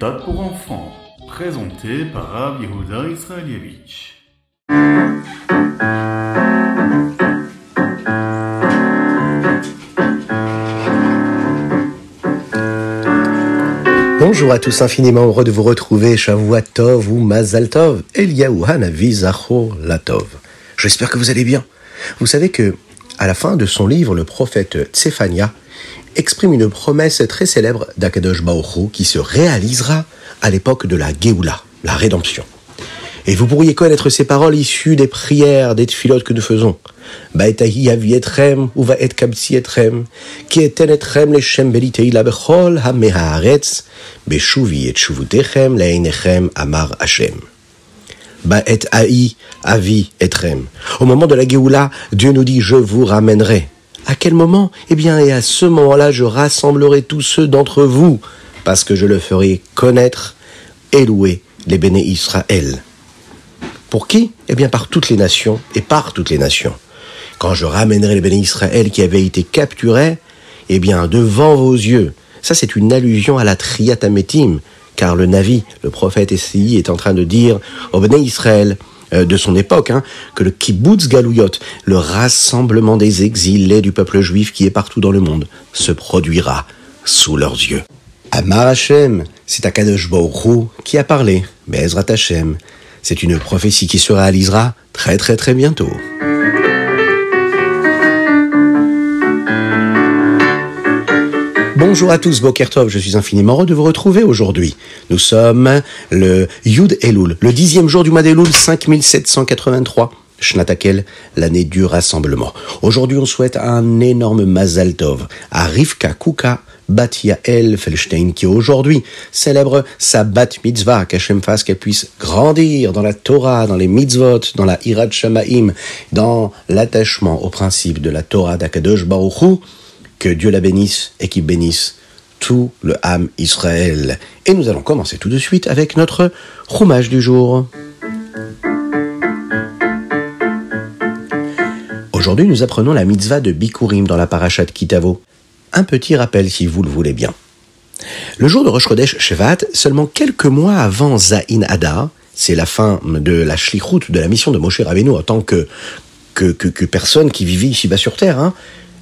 méthode pour enfants, présenté par Rav Yehuda Israelievich. Bonjour à tous, infiniment heureux de vous retrouver, Shavua Tov ou Mazal Tov, Eliyahu Hanavi Latov. J'espère que vous allez bien. Vous savez que, à la fin de son livre, le prophète Tsefania exprime une promesse très célèbre d'Akadosh Baoru qui se réalisera à l'époque de la Géoula, la rédemption. Et vous pourriez connaître ces paroles issues des prières, des tfilotes que nous faisons. Au moment de la Géoula, Dieu nous dit, je vous ramènerai. À quel moment Eh bien, et à ce moment-là, je rassemblerai tous ceux d'entre vous, parce que je le ferai connaître et louer les béné Israël. Pour qui Eh bien, par toutes les nations et par toutes les nations. Quand je ramènerai les béné Israël qui avaient été capturés, eh bien, devant vos yeux. Ça, c'est une allusion à la Triatametim, car le Navi, le prophète Essai, est en train de dire aux béné Israël, de son époque, hein, que le kibbutz galouyot, le rassemblement des exilés du peuple juif qui est partout dans le monde, se produira sous leurs yeux. Amar Hashem, c'est Akadosh Baruch qui a parlé, Bezrat Hashem. C'est une prophétie qui se réalisera très très très bientôt. Bonjour à tous, Bokertov, je suis infiniment heureux de vous retrouver aujourd'hui. Nous sommes le Yud Elul, le dixième jour du mois d'Elul 5783. Shnatakel, l'année du rassemblement. Aujourd'hui, on souhaite un énorme Mazal Tov à Rivka Kuka Batia El Felstein, qui aujourd'hui célèbre sa bat mitzvah, qu'Hachem fasse qu'elle puisse grandir dans la Torah, dans les mitzvot, dans la Hirat Shamaim, dans l'attachement au principe de la Torah d'Akadosh Baruch Hu, que Dieu la bénisse et qu'il bénisse tout le Ham Israël. Et nous allons commencer tout de suite avec notre roumage du jour. Aujourd'hui, nous apprenons la mitzvah de Bikurim dans la parashat Kitavo. Un petit rappel si vous le voulez bien. Le jour de Rosh Chodesh Shevat, seulement quelques mois avant Zain Adar, c'est la fin de la shlichut, de la mission de Moshe Rabbeinu en tant que, que, que, que personne qui vivait ici-bas sur terre, hein,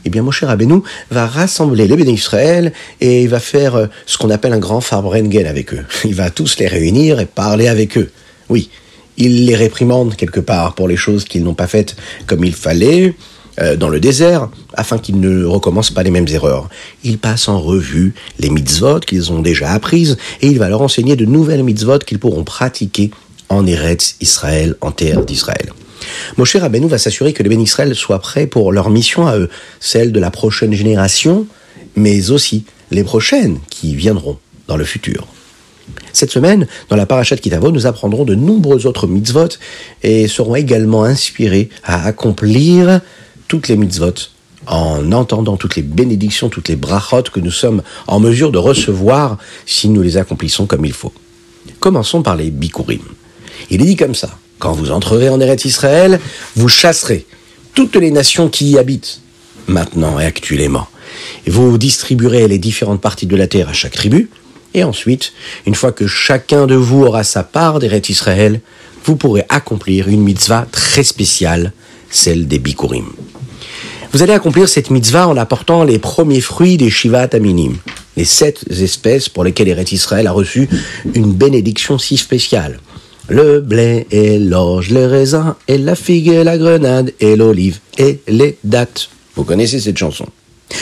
eh bien Moshe Rabbeinu va rassembler les bénis Israël et il va faire euh, ce qu'on appelle un grand Farbrengen avec eux. Il va tous les réunir et parler avec eux. Oui, il les réprimande quelque part pour les choses qu'ils n'ont pas faites comme il fallait euh, dans le désert, afin qu'ils ne recommencent pas les mêmes erreurs. Il passe en revue les mitzvot qu'ils ont déjà apprises et il va leur enseigner de nouvelles mitzvot qu'ils pourront pratiquer en Eretz Israël, en terre d'Israël. Moshe Rabbeinu va s'assurer que les Israël soient prêts pour leur mission à eux, celle de la prochaine génération, mais aussi les prochaines qui viendront dans le futur. Cette semaine, dans la parachat Kitavo, nous apprendrons de nombreux autres mitzvot et serons également inspirés à accomplir toutes les mitzvot en entendant toutes les bénédictions, toutes les brachot que nous sommes en mesure de recevoir si nous les accomplissons comme il faut. Commençons par les bikurim. Il est dit comme ça. Quand vous entrerez en Eretz Israël, vous chasserez toutes les nations qui y habitent, maintenant et actuellement. Et vous distribuerez les différentes parties de la terre à chaque tribu, et ensuite, une fois que chacun de vous aura sa part d'Eretz Israël, vous pourrez accomplir une mitzvah très spéciale, celle des bikurim. Vous allez accomplir cette mitzvah en apportant les premiers fruits des Shivat Aminim, les sept espèces pour lesquelles Eretz Israël a reçu une bénédiction si spéciale. Le blé et l'orge, le raisin et la figue et la grenade et l'olive et les dattes. Vous connaissez cette chanson?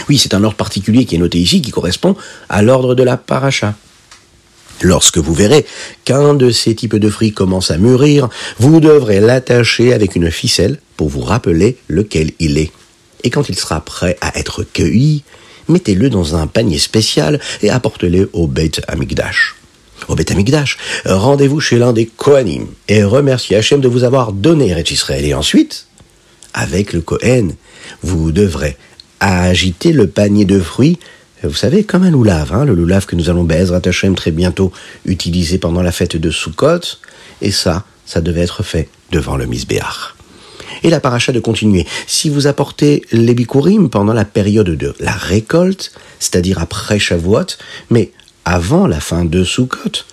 Oui, c'est un ordre particulier qui est noté ici qui correspond à l'ordre de la paracha. Lorsque vous verrez qu'un de ces types de fruits commence à mûrir, vous devrez l'attacher avec une ficelle pour vous rappeler lequel il est. Et quand il sera prêt à être cueilli, mettez-le dans un panier spécial et apportez-le au Beit Amikdash. Au Beit Amikdash, rendez-vous chez l'un des Kohanim et remerciez Hachem de vous avoir donné Eretz. Et ensuite, avec le Kohen, vous devrez agiter le panier de fruits vous savez, comme un loulav, hein, le loulav que nous allons Bezrat Hashem très bientôt utiliser pendant la fête de Sukkot, et ça, ça devait être fait devant le Misbéach. Et la paracha de continuer. Si vous apportez les bikurim pendant la période de la récolte, c'est-à-dire après Shavuot, mais avant la fin de Sukkot,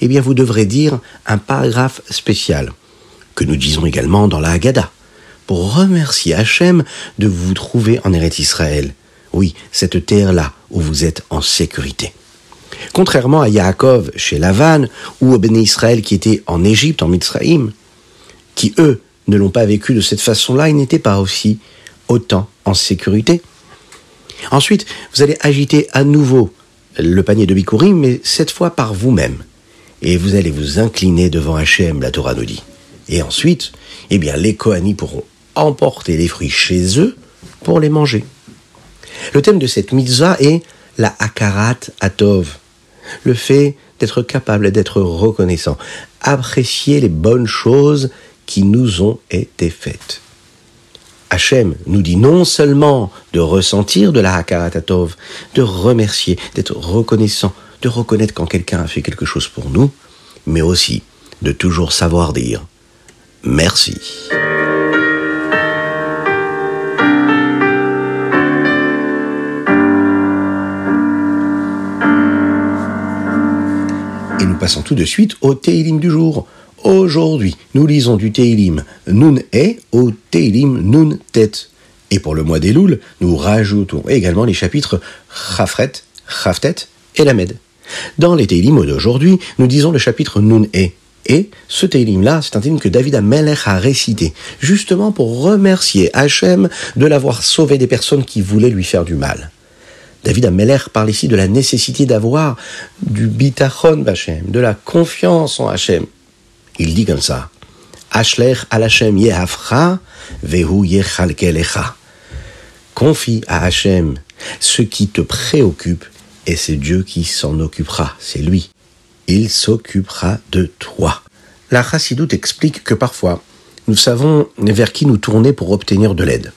eh bien vous devrez dire un paragraphe spécial, que nous disons également dans la Haggadah, pour remercier Hachem de vous trouver en Eretz Israël. Oui, cette terre-là où vous êtes en sécurité. Contrairement à Yaakov chez Lavan ou au Béné Israël qui était en Égypte, en Mitzraïm, qui eux ne l'ont pas vécu de cette façon-là, ils n'étaient pas aussi autant en sécurité. Ensuite, vous allez agiter à nouveau le panier de Bikurim, mais cette fois par vous-même. Et vous allez vous incliner devant Hachem, la Torah nous dit. Et ensuite, eh bien, les Kohanis pourront emporter les fruits chez eux pour les manger. Le thème de cette mitzvah est la Akarat Atov, le fait d'être capable d'être reconnaissant, apprécier les bonnes choses qui nous ont été faites. Hachem nous dit non seulement de ressentir de la Hakarat Atov, de remercier, d'être reconnaissant, de reconnaître quand quelqu'un a fait quelque chose pour nous, mais aussi de toujours savoir dire merci. Et nous passons tout de suite au Teilim du jour. Aujourd'hui, nous lisons du Teilim Nun E au Teilim Nun Tet. Et pour le mois des nous rajoutons également les chapitres Chafret, Chaftet et Lamed. Dans les Teilim d'aujourd'hui, nous disons le chapitre Nun E. Et ce Teilim-là, c'est un Teilim que David Amelech a récité, justement pour remercier Hachem de l'avoir sauvé des personnes qui voulaient lui faire du mal. David Ameller parle ici de la nécessité d'avoir du bitachon Hachem, de la confiance en Hachem. Il dit comme ça. Confie à Hachem ce qui te préoccupe et c'est Dieu qui s'en occupera, c'est lui. Il s'occupera de toi. La Chassidoute explique que parfois, nous savons vers qui nous tourner pour obtenir de l'aide.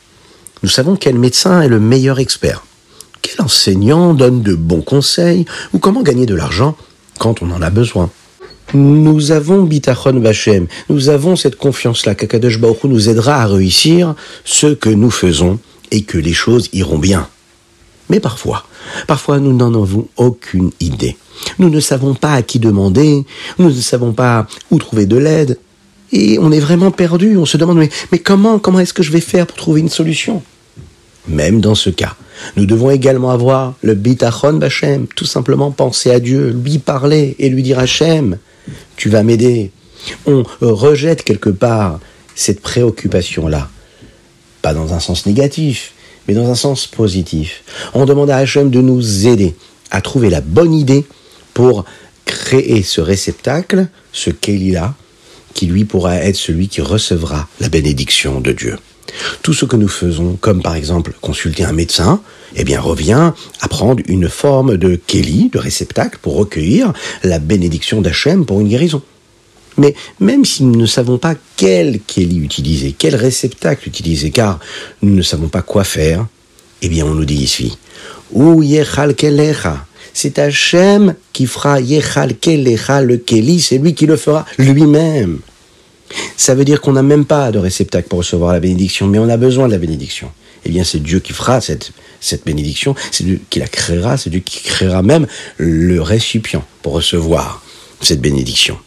Nous savons quel médecin est le meilleur expert. Quel enseignant donne de bons conseils ou comment gagner de l'argent quand on en a besoin Nous avons Bitachon Bachem, nous avons cette confiance-là qu'Akadosh Baruch nous aidera à réussir ce que nous faisons et que les choses iront bien. Mais parfois, parfois nous n'en avons aucune idée. Nous ne savons pas à qui demander, nous ne savons pas où trouver de l'aide, et on est vraiment perdu. On se demande mais, comment, comment est-ce que je vais faire pour trouver une solution? Même dans ce cas, nous devons également avoir le bitachon b'Hachem, tout simplement penser à Dieu, lui parler et lui dire Hachem, tu vas m'aider. On rejette quelque part cette préoccupation-là, pas dans un sens négatif, mais dans un sens positif. On demande à Hachem de nous aider à trouver la bonne idée pour créer ce réceptacle, ce Kéli-là, qui lui pourra être celui qui recevra la bénédiction de Dieu. Tout ce que nous faisons, comme par exemple consulter un médecin, eh revient à prendre une forme de Kéli, de réceptacle, pour recueillir la bénédiction d'Hachem pour une guérison. Mais même si nous ne savons pas quel Kéli utiliser, quel réceptacle utiliser, car nous ne savons pas quoi faire, eh bien on nous dit ici, ou yechal kelecha, c'est Hachem qui fera yechal kelecha le Kéli, c'est lui qui le fera lui-même. Ça veut dire qu'on n'a même pas de réceptacle pour recevoir la bénédiction, mais on a besoin de la bénédiction. Eh bien, c'est Dieu qui fera cette, cette bénédiction, c'est Dieu qui la créera, c'est Dieu qui créera même le récipient pour recevoir cette bénédiction.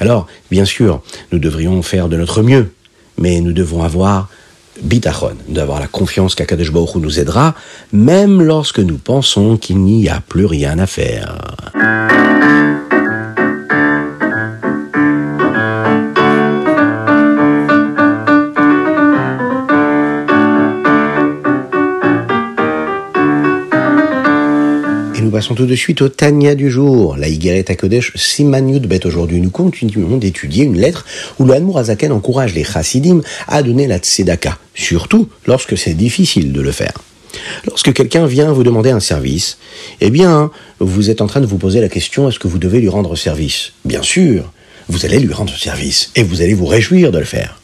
Alors, bien sûr, nous devrions faire de notre mieux, mais nous devons avoir bitachon, d'avoir la confiance qu'Akadosh nous aidera, même lorsque nous pensons qu'il n'y a plus rien à faire. Passons tout de suite au Tania du jour. La Higueret Kodesh Siman Bet aujourd'hui. Nous continuons d'étudier une lettre où le Hanmour Azaken encourage les Chassidim à donner la Tzedaka, surtout lorsque c'est difficile de le faire. Lorsque quelqu'un vient vous demander un service, eh bien, vous êtes en train de vous poser la question est-ce que vous devez lui rendre service? Bien sûr, vous allez lui rendre service et vous allez vous réjouir de le faire.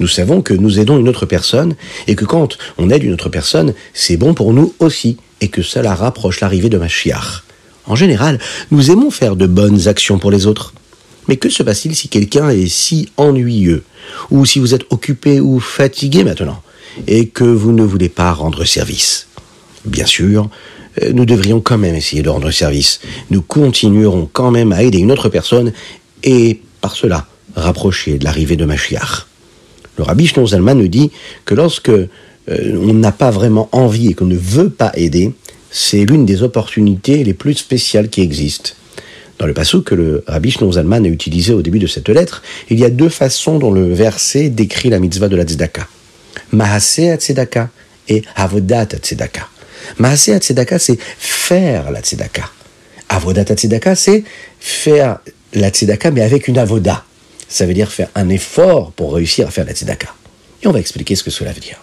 Nous savons que nous aidons une autre personne et que quand on aide une autre personne, c'est bon pour nous aussi et que cela rapproche l'arrivée de Mashiach. En général, nous aimons faire de bonnes actions pour les autres. Mais que se passe-t-il si quelqu'un est si ennuyeux, ou si vous êtes occupé ou fatigué maintenant, et que vous ne voulez pas rendre service? Bien sûr, euh, nous devrions quand même essayer de rendre service. Nous continuerons quand même à aider une autre personne et par cela rapprocher de l'arrivée de Mashiach. Le rabbi Zalman nous dit que lorsque euh, on n'a pas vraiment envie et qu'on ne veut pas aider, c'est l'une des opportunités les plus spéciales qui existent. Dans le passage que le rabbi Shnon Zalman a utilisé au début de cette lettre, il y a deux façons dont le verset décrit la mitzvah de la tzedaka. Mahaseh tzedaka et avodat tzedaka. Mahaseh tzedaka, c'est faire la tzedaka. Avodat tzedaka, c'est faire la tzedaka, mais avec une avoda. Ça veut dire faire un effort pour réussir à faire la tzedaka. Et on va expliquer ce que cela veut dire.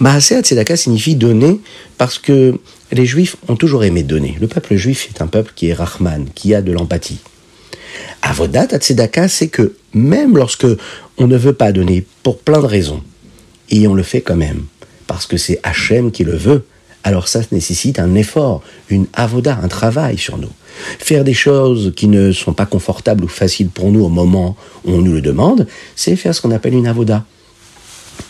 Mahaseh tzedaka signifie donner parce que les juifs ont toujours aimé donner. Le peuple juif est un peuple qui est rahman, qui a de l'empathie. Avodat tzedaka, c'est que même lorsque on ne veut pas donner pour plein de raisons, et on le fait quand même, parce que c'est Hachem qui le veut, alors ça nécessite un effort, une avoda, un travail sur nous. Faire des choses qui ne sont pas confortables ou faciles pour nous au moment où on nous le demande, c'est faire ce qu'on appelle une avoda.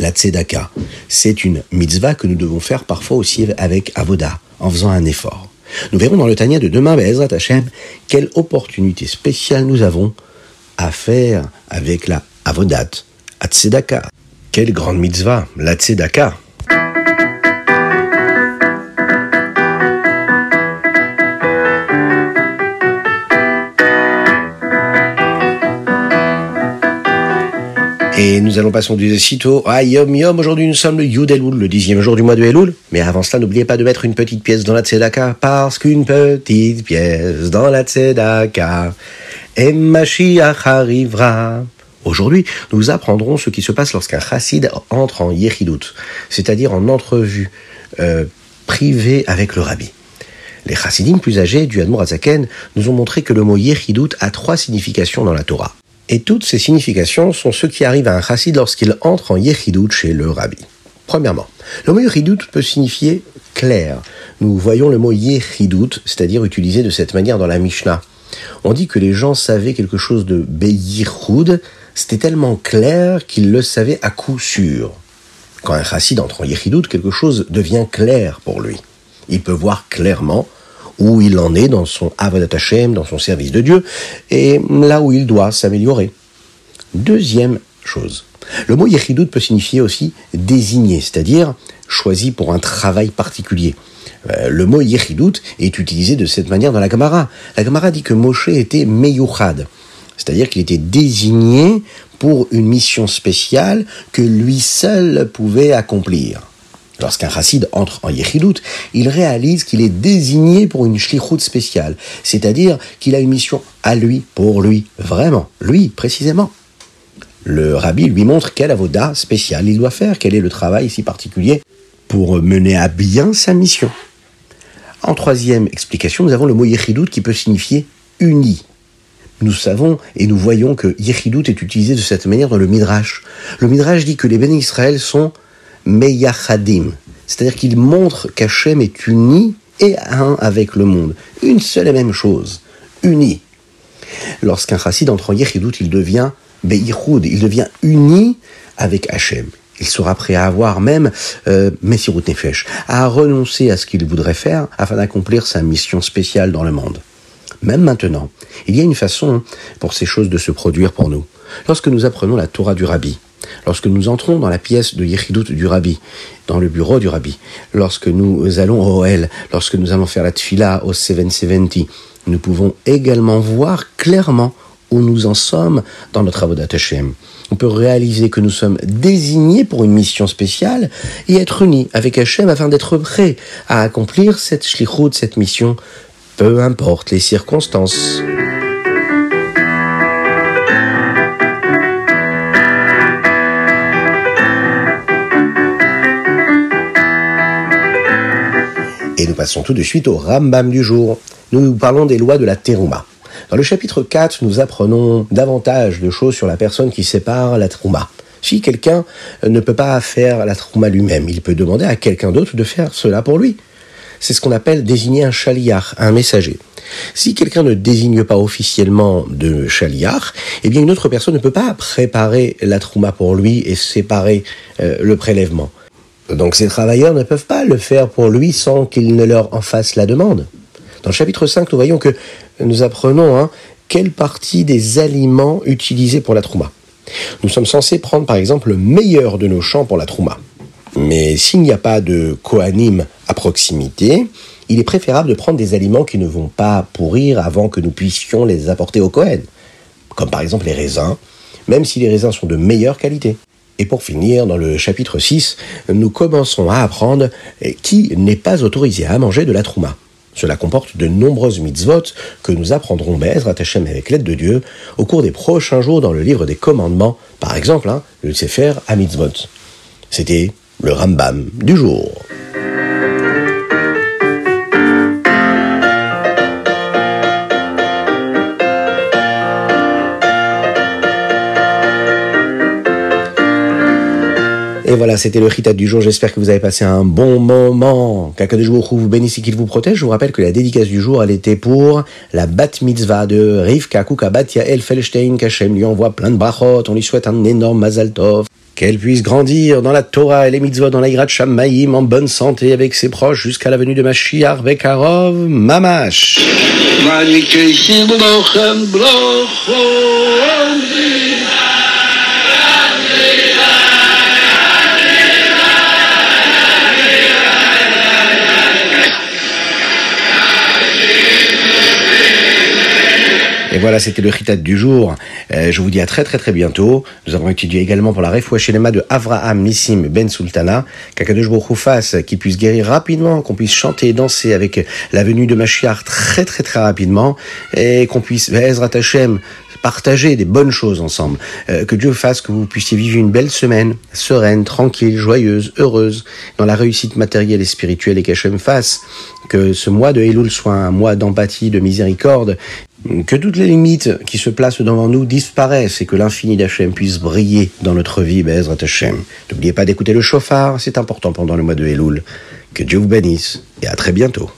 La tzedaka, c'est une mitzvah que nous devons faire parfois aussi avec avoda, en faisant un effort. Nous verrons dans le Tania de demain, Be'ezrat Hashem, quelle opportunité spéciale nous avons à faire avec la avodat, à tzedaka. Quelle grande mitzvah, la tzedaka. Et nous allons passer du sitôt à Yom Yom. Aujourd'hui, nous sommes le Yud Elul, le dixième jour du mois de Elul. Mais avant cela, n'oubliez pas de mettre une petite pièce dans la Tzedaka, parce qu'une petite pièce dans la Tzedaka, et Mashiach arrivera. Aujourd'hui, nous apprendrons ce qui se passe lorsqu'un chassid entre en Yechidut, c'est-à-dire en entrevue euh, privée avec le rabbi. Les chassidim plus âgés du Admor Azaken nous ont montré que le mot Yechidut a trois significations dans la Torah. Et toutes ces significations sont ce qui arrive à un chassid lorsqu'il entre en yechidut chez le rabbi. Premièrement, le mot yechidut peut signifier clair. Nous voyons le mot yechidut, c'est-à-dire utilisé de cette manière dans la Mishnah. On dit que les gens savaient quelque chose de beyichud, c'était tellement clair qu'ils le savaient à coup sûr. Quand un chassid entre en yechidut, quelque chose devient clair pour lui. Il peut voir clairement où il en est dans son Avodat Hashem, dans son service de Dieu, et là où il doit s'améliorer. Deuxième chose, le mot Yechidut peut signifier aussi désigné, c'est-à-dire choisi pour un travail particulier. Euh, le mot Yechidut est utilisé de cette manière dans la Gemara. La Gemara dit que Moshe était Meyuchad, c'est-à-dire qu'il était désigné pour une mission spéciale que lui seul pouvait accomplir. Lorsqu'un chassid entre en Yechidut, il réalise qu'il est désigné pour une shlichut spéciale, c'est-à-dire qu'il a une mission à lui, pour lui, vraiment, lui précisément. Le rabbi lui montre quelle avoda spéciale il doit faire, quel est le travail si particulier pour mener à bien sa mission. En troisième explication, nous avons le mot Yechidut qui peut signifier uni. Nous savons et nous voyons que Yechidut est utilisé de cette manière dans le Midrash. Le Midrash dit que les bénis Israël sont Meyachadim, c'est-à-dire qu'il montre qu'Hachem est uni et un avec le monde. Une seule et même chose, uni. Lorsqu'un chassid entre en Yechidut, il devient Beichud, il devient uni avec Hachem. Il sera prêt à avoir même euh, Messirut Nefesh, à renoncer à ce qu'il voudrait faire afin d'accomplir sa mission spéciale dans le monde. Même maintenant, il y a une façon pour ces choses de se produire pour nous. Lorsque nous apprenons la Torah du Rabbi, Lorsque nous entrons dans la pièce de Yechidut du Rabbi, dans le bureau du Rabbi, lorsque nous allons au OL, lorsque nous allons faire la tfila au 770, nous pouvons également voir clairement où nous en sommes dans notre Avodat Hashem. On peut réaliser que nous sommes désignés pour une mission spéciale et être unis avec Hashem afin d'être prêts à accomplir cette shlichut, cette mission, peu importe les circonstances. Nous passons tout de suite au Rambam du jour. Nous nous parlons des lois de la terouma. Dans le chapitre 4, nous apprenons davantage de choses sur la personne qui sépare la terouma. Si quelqu'un ne peut pas faire la terouma lui-même, il peut demander à quelqu'un d'autre de faire cela pour lui. C'est ce qu'on appelle désigner un chaliar, un messager. Si quelqu'un ne désigne pas officiellement de chaliar, eh bien une autre personne ne peut pas préparer la trouma pour lui et séparer euh, le prélèvement. Donc ces travailleurs ne peuvent pas le faire pour lui sans qu'il ne leur en fasse la demande. Dans le chapitre 5, nous voyons que nous apprenons hein, quelle partie des aliments utilisés pour la trouma. Nous sommes censés prendre par exemple le meilleur de nos champs pour la trouma. Mais s'il n'y a pas de kohanim à proximité, il est préférable de prendre des aliments qui ne vont pas pourrir avant que nous puissions les apporter au Kohen, comme par exemple les raisins, même si les raisins sont de meilleure qualité. Et pour finir, dans le chapitre 6, nous commençons à apprendre qui n'est pas autorisé à manger de la trouma. Cela comporte de nombreuses mitzvot que nous apprendrons Bezrat Hashem avec l'aide de Dieu au cours des prochains jours dans le livre des commandements, par exemple hein, le Sefer à mitzvot. C'était le Rambam du jour. Et voilà, c'était le Ritat du jour. J'espère que vous avez passé un bon moment. de jour vous bénisse et qu'il vous protège. Je vous rappelle que la dédicace du jour, elle était pour la bat mitzvah de Rivka Kukabat Yael Felstein, qu'Hachem lui envoie plein de brachot. On lui souhaite un énorme mazal tov. Qu'elle puisse grandir dans la Torah et les mitzvot dans la Yirat Shamaïm en bonne santé avec ses proches jusqu'à la venue de Mashiach Bekarov Mamash. Et voilà, c'était le chitat du jour. Euh, je vous dis à très très très bientôt. Nous avons étudié également pour la Refoua de Avraham Nissim Ben Sultana, qu'Akadosh Baruch fasse, qu'il puisse guérir rapidement, qu'on puisse chanter et danser avec la venue de Mashiach très très très rapidement, et qu'on puisse, Ezrat Hashem, partager des bonnes choses ensemble. Euh, que Dieu fasse que vous puissiez vivre une belle semaine, sereine, tranquille, joyeuse, heureuse, dans la réussite matérielle et spirituelle et qu'Hachem fasse que ce mois de Elul soit un mois d'empathie, de miséricorde, que toutes les limites qui se placent devant nous disparaissent et que l'infini d'Hachem puisse briller dans notre vie, Bezrat Hachem. N'oubliez pas d'écouter le chauffard, c'est important pendant le mois de Elul. Que Dieu vous bénisse et à très bientôt.